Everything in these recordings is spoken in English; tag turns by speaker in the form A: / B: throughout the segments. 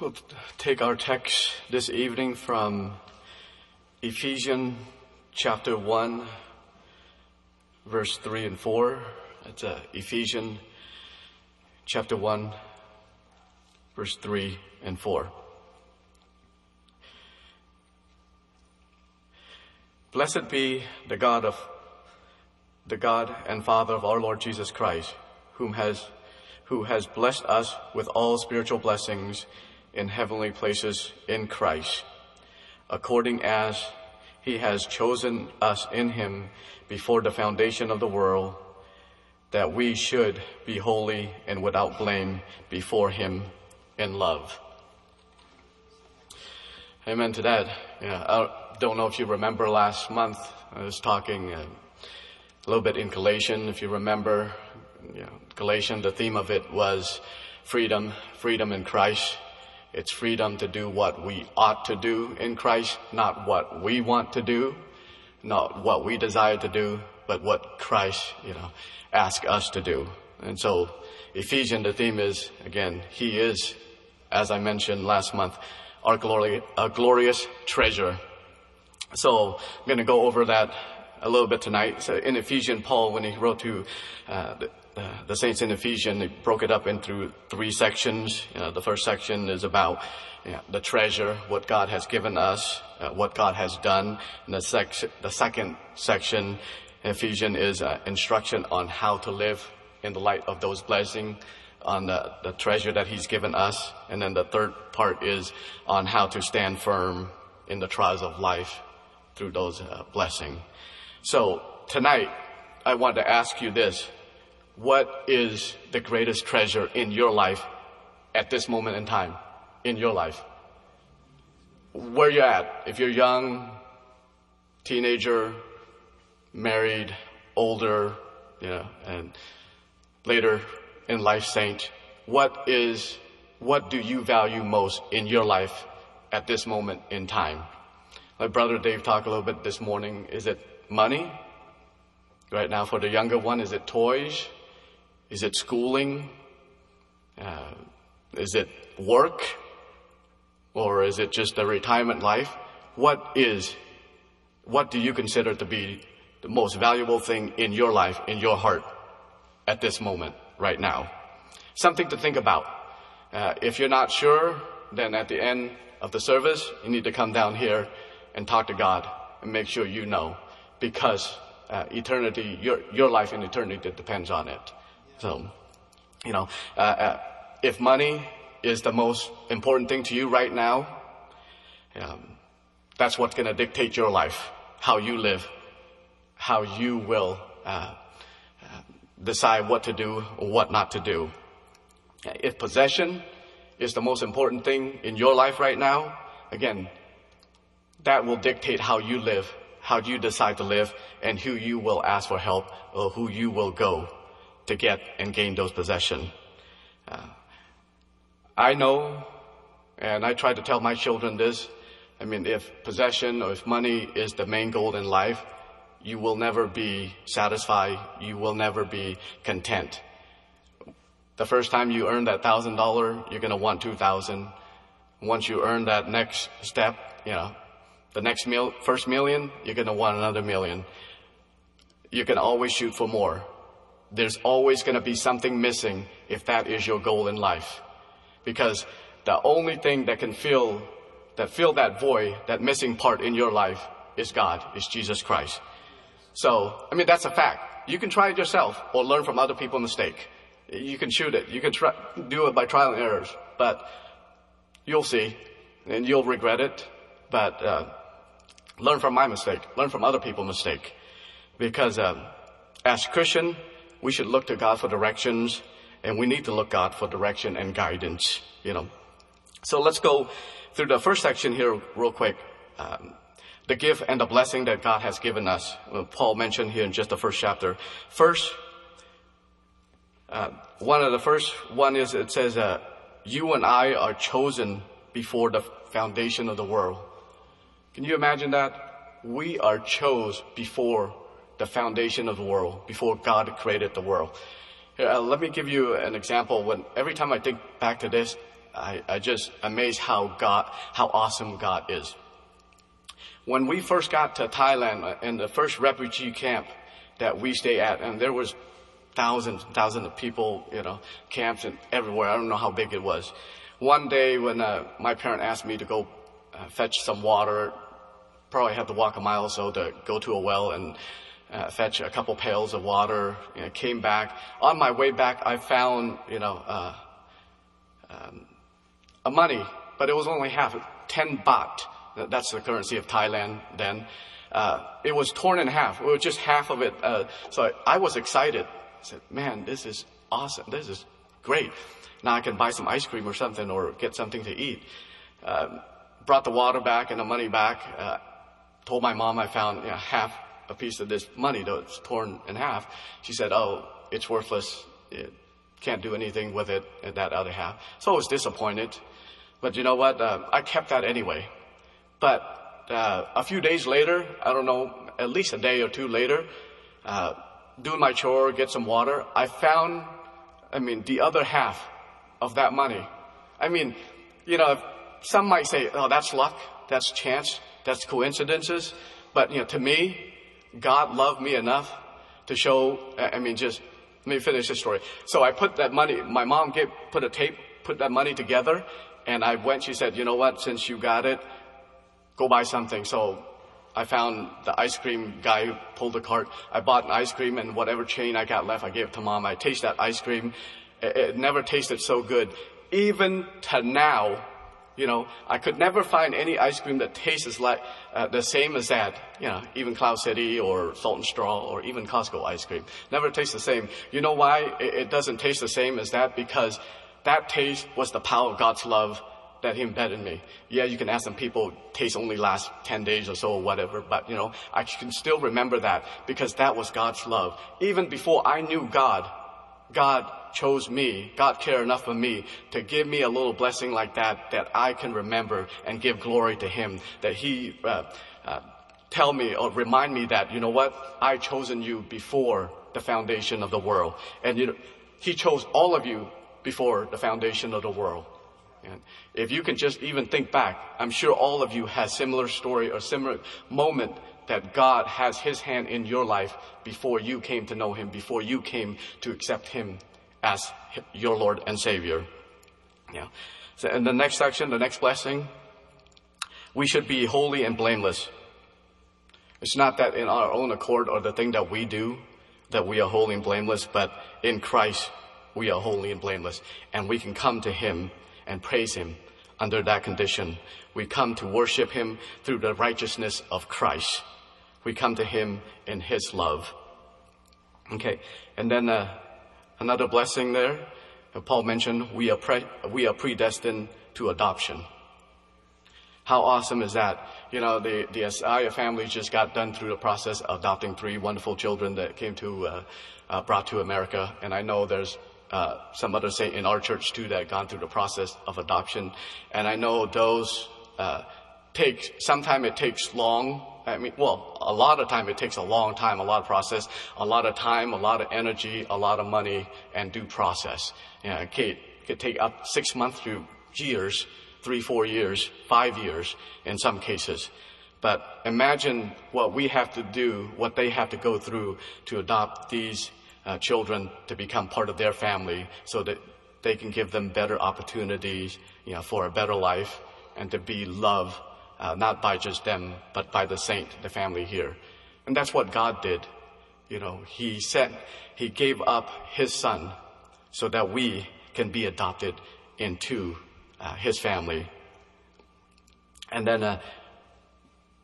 A: We'll take our text this evening from Ephesians chapter 1, verse 3 and 4. It's uh, Ephesians chapter 1, verse 3 and 4. Blessed be the God of the God and Father of our Lord Jesus Christ, whom has who has blessed us with all spiritual blessings in heavenly places in Christ, according as he has chosen us in him before the foundation of the world, that we should be holy and without blame before him in love. Amen to that. Yeah, I don't know if you remember last month, I was talking uh, a little bit in Galatians, if you remember, you know, Galatians, the theme of it was freedom, freedom in Christ. It's freedom to do what we ought to do in Christ, not what we want to do, not what we desire to do, but what Christ, you know, asks us to do. And so Ephesians, the theme is, again, He is, as I mentioned last month, our glory, a glorious treasure. So I'm going to go over that a little bit tonight. So in Ephesians, Paul, when he wrote to uh, uh, the saints in Ephesians, he broke it up into three sections. The first section is about you know, the treasure, what God has given us, uh, what God has done. And the, sec- the second section, Ephesians, is uh, instruction on how to live in the light of those blessings on the, the treasure that he's given us. And then the third part is on how to stand firm in the trials of life through those uh, blessings. So tonight, I want to ask you this. What is the greatest treasure in your life at this moment in time? In your life? Where you're at. If you're young, teenager, married, older, you know, and later in life saint, what is, what do you value most in your life at this moment in time? My brother Dave talked a little bit this morning. Is it money? Right now, for the younger one, is it toys? Is it schooling? Uh, is it work? Or is it just a retirement life? What is, what do you consider to be the most valuable thing in your life, in your heart, at this moment, right now? Something to think about. Uh, if you're not sure, then at the end of the service, you need to come down here and talk to God and make sure you know because uh, eternity, your, your life in eternity depends on it. So, you know, uh, uh, if money is the most important thing to you right now, um, that's what's going to dictate your life, how you live, how you will uh, uh, decide what to do or what not to do. If possession is the most important thing in your life right now, again, that will dictate how you live how you decide to live and who you will ask for help or who you will go to get and gain those possessions. Uh, I know, and I try to tell my children this. I mean, if possession or if money is the main goal in life, you will never be satisfied. You will never be content. The first time you earn that thousand dollar, you're gonna want two thousand. Once you earn that next step, you know, the next mil, first million, you're to want another million. You can always shoot for more. There's always going to be something missing if that is your goal in life. Because the only thing that can fill, that fill that void, that missing part in your life is God, is Jesus Christ. So, I mean, that's a fact. You can try it yourself or learn from other people's mistake. You can shoot it. You can try, do it by trial and errors, but you'll see and you'll regret it. But, uh, Learn from my mistake. Learn from other people's mistake. Because uh, as Christian, we should look to God for directions, and we need to look God for direction and guidance. You know. So let's go through the first section here real quick. Um, the gift and the blessing that God has given us. Uh, Paul mentioned here in just the first chapter. First, uh, one of the first one is it says, uh, "You and I are chosen before the foundation of the world." Can you imagine that? We are chose before the foundation of the world, before God created the world. Here, uh, let me give you an example. When every time I think back to this, I, I just amaze how God, how awesome God is. When we first got to Thailand uh, in the first refugee camp that we stay at, and there was thousands and thousands of people, you know, camps and everywhere. I don't know how big it was. One day when uh, my parent asked me to go uh, fetch some water, probably had to walk a mile or so to go to a well and uh, fetch a couple pails of water. You know, came back. On my way back, I found, you know, uh, um, a money, but it was only half, 10 baht. That's the currency of Thailand then. Uh, it was torn in half. It was just half of it. Uh, so I was excited. I said, man, this is awesome. This is great. Now I can buy some ice cream or something or get something to eat. Um, brought the water back and the money back. Uh, told my mom I found you know, half a piece of this money that was torn in half. She said, oh, it's worthless. It can't do anything with it, that other half. So I was disappointed. But you know what? Uh, I kept that anyway. But uh, a few days later, I don't know, at least a day or two later, uh, doing my chore, get some water, I found, I mean, the other half of that money. I mean, you know, some might say, oh, that's luck, that's chance, that's coincidences. But, you know, to me, God loved me enough to show, I mean, just, let me finish the story. So I put that money, my mom gave, put a tape, put that money together, and I went, she said, you know what, since you got it, go buy something. So I found the ice cream guy who pulled the cart. I bought an ice cream and whatever chain I got left, I gave to mom. I tasted that ice cream. It, it never tasted so good. Even to now, you know, I could never find any ice cream that tastes like uh, the same as that. You know, even Cloud City or Salt and Straw or even Costco ice cream never tastes the same. You know why it, doesn't taste the same as that? Because that taste was the power of God's love that He embedded in me. Yeah, you can ask some people, taste only last 10 days or so or whatever, but you know, I can still remember that because that was God's love. Even before I knew God, God chose me, God cared enough for me to give me a little blessing like that that I can remember and give glory to Him. That He uh, uh, tell me or remind me that you know what I chosen you before the foundation of the world, and you know He chose all of you before the foundation of the world. And if you can just even think back, I'm sure all of you has similar story or similar moment that God has His hand in your life before you came to know Him, before you came to accept Him as your Lord and Savior. Yeah. So in the next section, the next blessing, we should be holy and blameless. It's not that in our own accord or the thing that we do that we are holy and blameless, but in Christ we are holy and blameless. And we can come to Him and praise Him under that condition. We come to worship Him through the righteousness of Christ. We come to Him in His love. Okay. And then, uh, Another blessing there, Paul mentioned, we are, pre- we are predestined to adoption. How awesome is that? You know, the, the Isaiah family just got done through the process of adopting three wonderful children that came to, uh, uh, brought to America. And I know there's uh, some others say in our church too that gone through the process of adoption. And I know those uh, take, sometimes it takes long I mean, well, a lot of time it takes a long time, a lot of process, a lot of time, a lot of energy, a lot of money, and due process. You know, it could, could take up six months to years, three, four years, five years in some cases. But imagine what we have to do, what they have to go through to adopt these uh, children to become part of their family so that they can give them better opportunities, you know, for a better life and to be loved uh, not by just them, but by the saint, the family here. And that's what God did. You know, He sent, He gave up His Son so that we can be adopted into uh, His family. And then uh,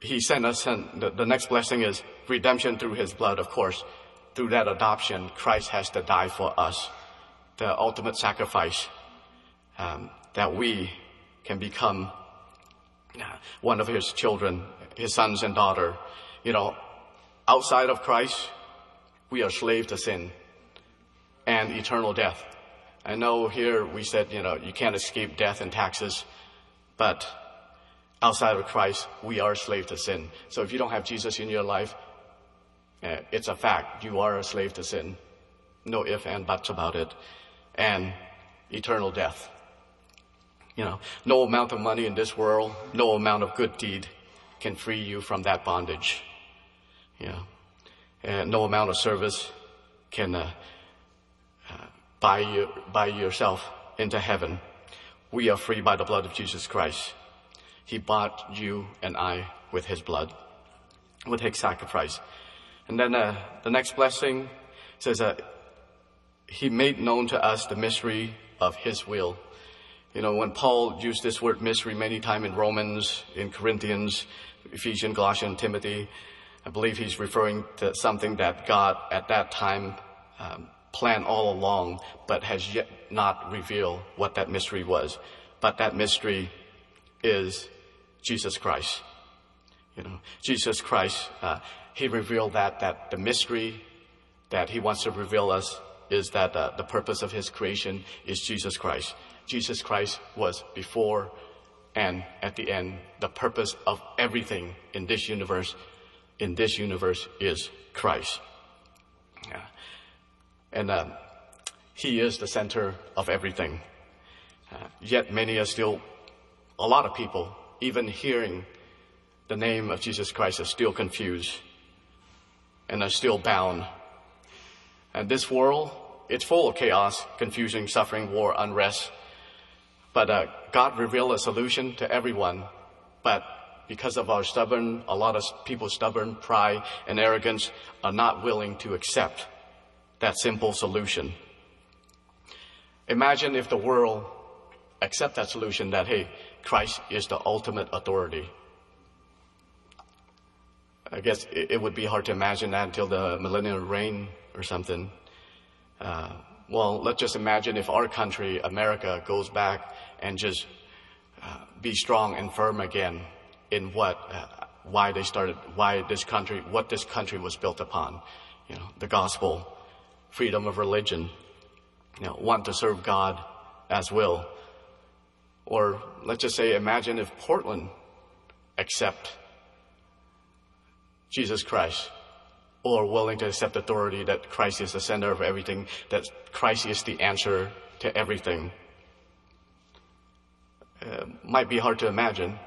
A: He sent us, and the, the next blessing is redemption through His blood, of course. Through that adoption, Christ has to die for us. The ultimate sacrifice um, that we can become one of his children, his sons and daughter. You know, outside of Christ, we are slave to sin and eternal death. I know here we said, you know, you can't escape death and taxes, but outside of Christ, we are slave to sin. So if you don't have Jesus in your life, eh, it's a fact. You are a slave to sin. No if and buts about it. And eternal death. You know, no amount of money in this world, no amount of good deed can free you from that bondage. You know, and no amount of service can uh, uh, buy you buy yourself into heaven. We are free by the blood of Jesus Christ. He bought you and I with His blood, with His sacrifice. And then uh, the next blessing says that He made known to us the mystery of His will. You know, when Paul used this word mystery many times in Romans, in Corinthians, Ephesians, Colossians, Timothy, I believe he's referring to something that God at that time um, planned all along, but has yet not revealed what that mystery was. But that mystery is Jesus Christ. You know, Jesus Christ, uh, he revealed that, that the mystery that he wants to reveal us is that uh, the purpose of his creation is Jesus Christ. Jesus Christ was before and at the end, the purpose of everything in this universe, in this universe is Christ. Yeah. And uh, he is the center of everything. Uh, yet many are still, a lot of people, even hearing the name of Jesus Christ, are still confused and are still bound. And this world, it's full of chaos, confusion, suffering, war, unrest, but uh, God revealed a solution to everyone. But because of our stubborn, a lot of people stubborn, pride, and arrogance are not willing to accept that simple solution. Imagine if the world accept that solution that, hey, Christ is the ultimate authority. I guess it, it would be hard to imagine that until the millennial reign or something. Uh, well, let's just imagine if our country, America, goes back and just uh, be strong and firm again in what, uh, why they started, why this country, what this country was built upon. You know, the gospel, freedom of religion, you know, want to serve God as will. Or let's just say, imagine if Portland accept Jesus Christ or willing to accept authority that Christ is the center of everything, that Christ is the answer to everything. Uh, might be hard to imagine,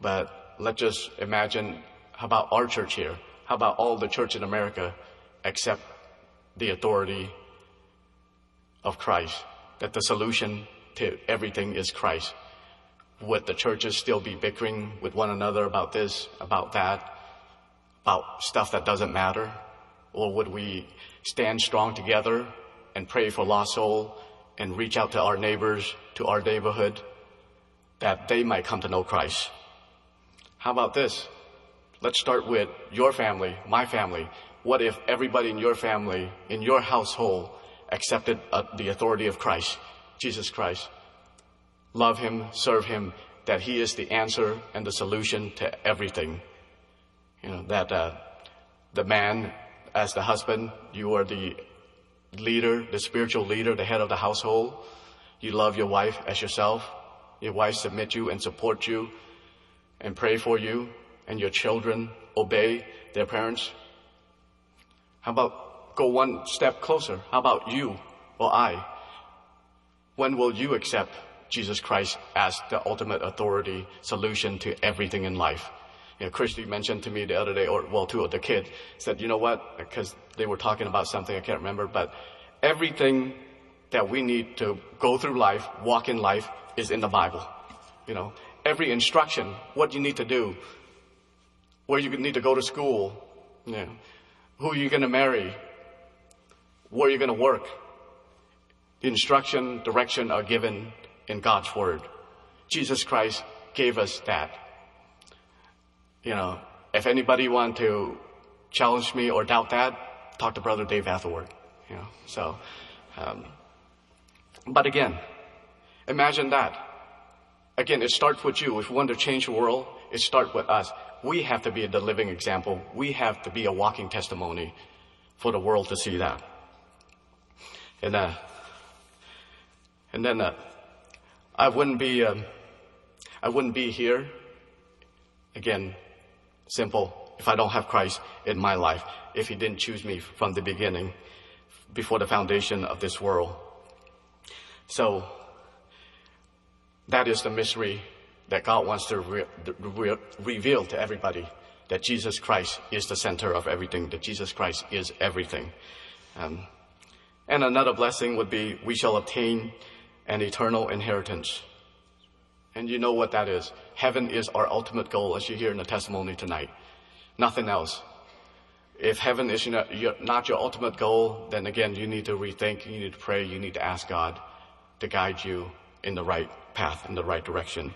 A: but let's just imagine how about our church here? How about all the church in America accept the authority of Christ? That the solution to everything is Christ. Would the churches still be bickering with one another about this, about that? about stuff that doesn't matter? Or would we stand strong together and pray for lost soul and reach out to our neighbors, to our neighborhood, that they might come to know Christ? How about this? Let's start with your family, my family. What if everybody in your family, in your household, accepted uh, the authority of Christ, Jesus Christ? Love Him, serve Him, that He is the answer and the solution to everything. You know, that uh, the man, as the husband, you are the leader, the spiritual leader, the head of the household. You love your wife as yourself. Your wife submit you and support you and pray for you and your children obey their parents. How about go one step closer? How about you or I? When will you accept Jesus Christ as the ultimate authority solution to everything in life? you know, Christy mentioned to me the other day, or well, two of the kids said, you know what? Because they were talking about something I can't remember, but everything that we need to go through life, walk in life, is in the Bible. You know, every instruction, what you need to do, where you need to go to school, you know, who you're going to marry, where you're going to work. The instruction, direction are given in God's Word. Jesus Christ gave us that you know, if anybody want to challenge me or doubt that, talk to Brother Dave afterward. You know, so, um, but again, imagine that. Again, it starts with you. If we want to change the world, it starts with us. We have to be the living example. We have to be a walking testimony for the world to see that. And, uh, and then, uh, I wouldn't be, um, I wouldn't be here again Simple. If I don't have Christ in my life, if He didn't choose me from the beginning, before the foundation of this world. So, That is the mystery that God wants to re- re- reveal to everybody that Jesus Christ is the center of everything, that Jesus Christ is everything. Um, and another blessing would be we shall obtain an eternal inheritance. And you know what that is. Heaven is our ultimate goal, as you hear in the testimony tonight. Nothing else. If heaven is not your ultimate goal, then again, you need to rethink, you need to pray, you need to ask God to guide you in the right path, in the right direction.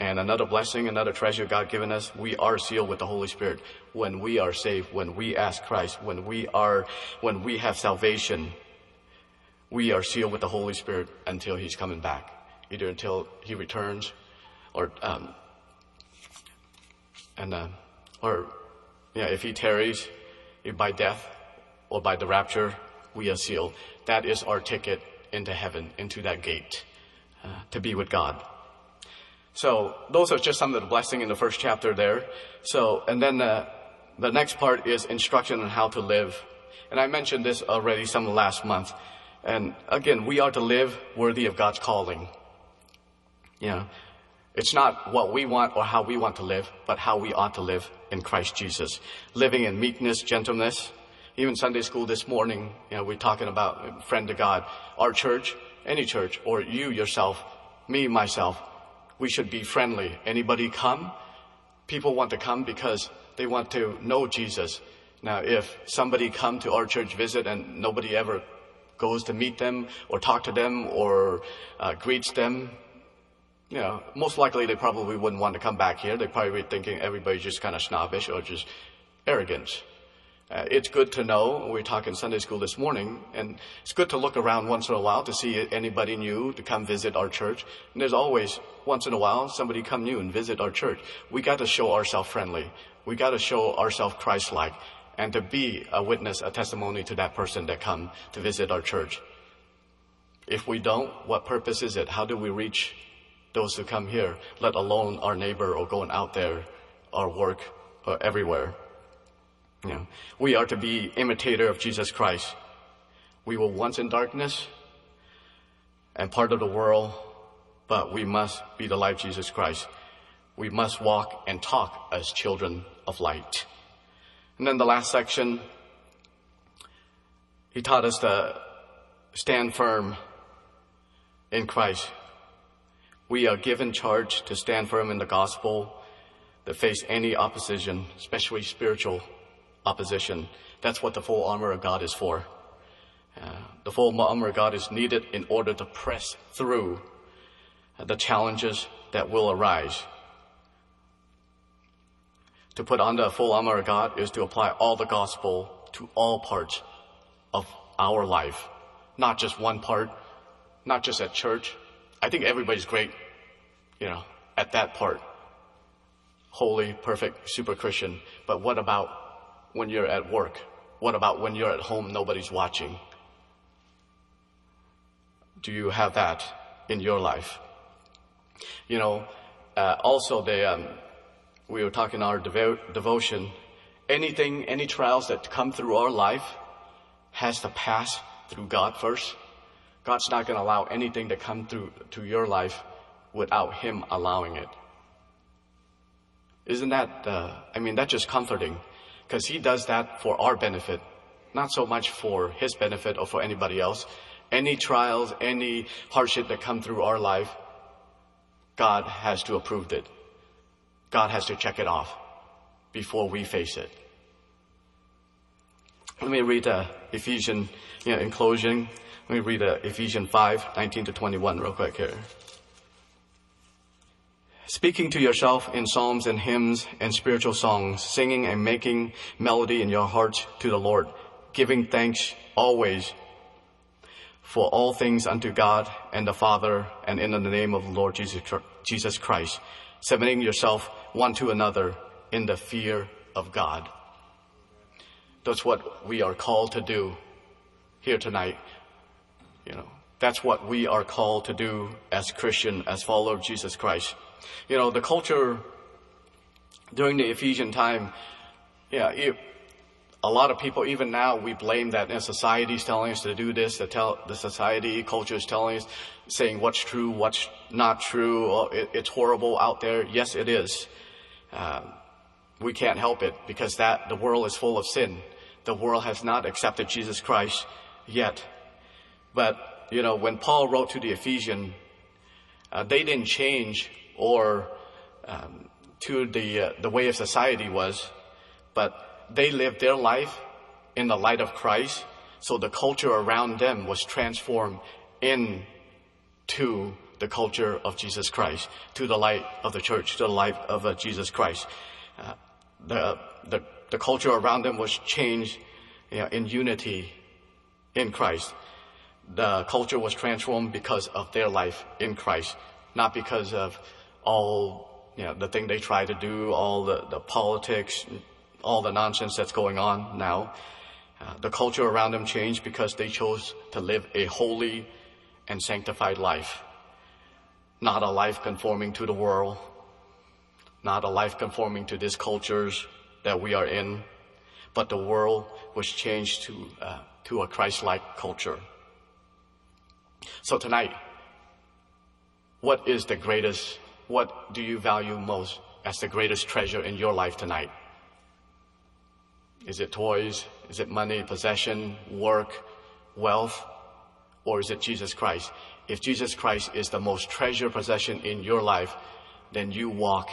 A: And another blessing, another treasure God given us, we are sealed with the Holy Spirit. When we are saved, when we ask Christ, when we are, when we have salvation, we are sealed with the Holy Spirit until He's coming back. Either until He returns or, um, and, uh, or, yeah, if He tarries, if by death or by the rapture, we are sealed. That is our ticket into heaven, into that gate, uh, to be with God. So those are just some of the blessing in the first chapter there. So, and then uh, the next part is instruction on how to live. And I mentioned this already some last month. And again, we are to live worthy of God's calling. You know, it's not what we want or how we want to live, but how we ought to live in Christ Jesus. Living in meekness, gentleness. Even Sunday school this morning, you know, we're talking about friend to God. Our church, any church, or you yourself, me, myself, we should be friendly. Anybody come? People want to come because they want to know Jesus. Now, if somebody come to our church visit and nobody ever goes to meet them or talk to them or uh, greets them, you know, most likely they probably wouldn't want to come back here. They probably be thinking everybody's just kind of snobbish or just arrogant. Uh, it's good to know. We were talking Sunday school this morning, and it's good to look around once in a while to see anybody new to come visit our church. And there's always once in a while somebody come new and visit our church. We got to show ourselves friendly. We got to show ourselves Christ-like, and to be a witness, a testimony to that person that come to visit our church. If we don't, what purpose is it? How do we reach those who come here, let alone our neighbor or going out there, our work, or everywhere? Know, mm-hmm. we are to be imitator of Jesus Christ. We were once in darkness and part of the world, but we must be the light of Jesus Christ. We must walk and talk as children of light. And then the last section, he taught us to stand firm in Christ. We are given charge to stand firm in the gospel, to face any opposition, especially spiritual opposition. That's what the full armor of God is for. Uh, the full armor of God is needed in order to press through the challenges that will arise. To put on the full armor of God is to apply all the gospel to all parts of our life, not just one part, not just at church. I think everybody's great, you know, at that part. Holy, perfect, super Christian. But what about when you're at work? What about when you're at home, nobody's watching? Do you have that in your life? You know, uh, also the, um, we were talking our devo- devotion. Anything, any trials that come through our life has to pass through God first. God's not going to allow anything to come through to your life without Him allowing it. Isn't that, uh, I mean, that's just comforting because he does that for our benefit, not so much for his benefit or for anybody else. Any trials, any hardship that come through our life, God has to approve it. God has to check it off before we face it. Let me read uh, Ephesians, you know, in closing, let me read uh, Ephesians 5, 19 to 21 real quick here speaking to yourself in psalms and hymns and spiritual songs, singing and making melody in your hearts to the Lord, giving thanks always for all things unto God and the Father and in the name of the Lord Jesus Christ, submitting yourself one to another in the fear of God. That's what we are called to do here tonight. You know, that's what we are called to do as Christian, as follower of Jesus Christ. You know, the culture during the Ephesian time, yeah, it, a lot of people, even now, we blame that society is telling us to do this, the, tell, the society, culture is telling us, saying what's true, what's not true, it, it's horrible out there. Yes, it is. Um, we can't help it because that, the world is full of sin. The world has not accepted Jesus Christ yet. But, you know, when Paul wrote to the Ephesian, uh, they didn't change or um, to the uh, the way of society was, but they lived their life in the light of Christ. So the culture around them was transformed into the culture of Jesus Christ, to the light of the church, to the light of uh, Jesus Christ. Uh, the, the the culture around them was changed you know, in unity in Christ the culture was transformed because of their life in Christ, not because of all, you know, the thing they try to do, all the, the politics, all the nonsense that's going on now. Uh, the culture around them changed because they chose to live a holy and sanctified life. Not a life conforming to the world, not a life conforming to these cultures that we are in, but the world was changed to, uh, to a Christ-like culture. So tonight, what is the greatest, what do you value most as the greatest treasure in your life tonight? Is it toys? Is it money, possession, work, wealth? Or is it Jesus Christ? If Jesus Christ is the most treasured possession in your life, then you walk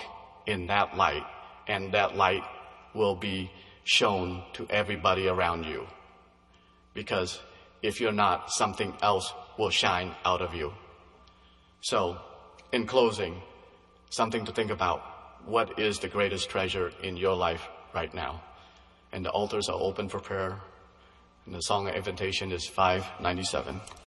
A: in that light and that light will be shown to everybody around you. Because if you're not, something else will shine out of you. So, in closing, something to think about. What is the greatest treasure in your life right now? And the altars are open for prayer. And the song of invitation is 597.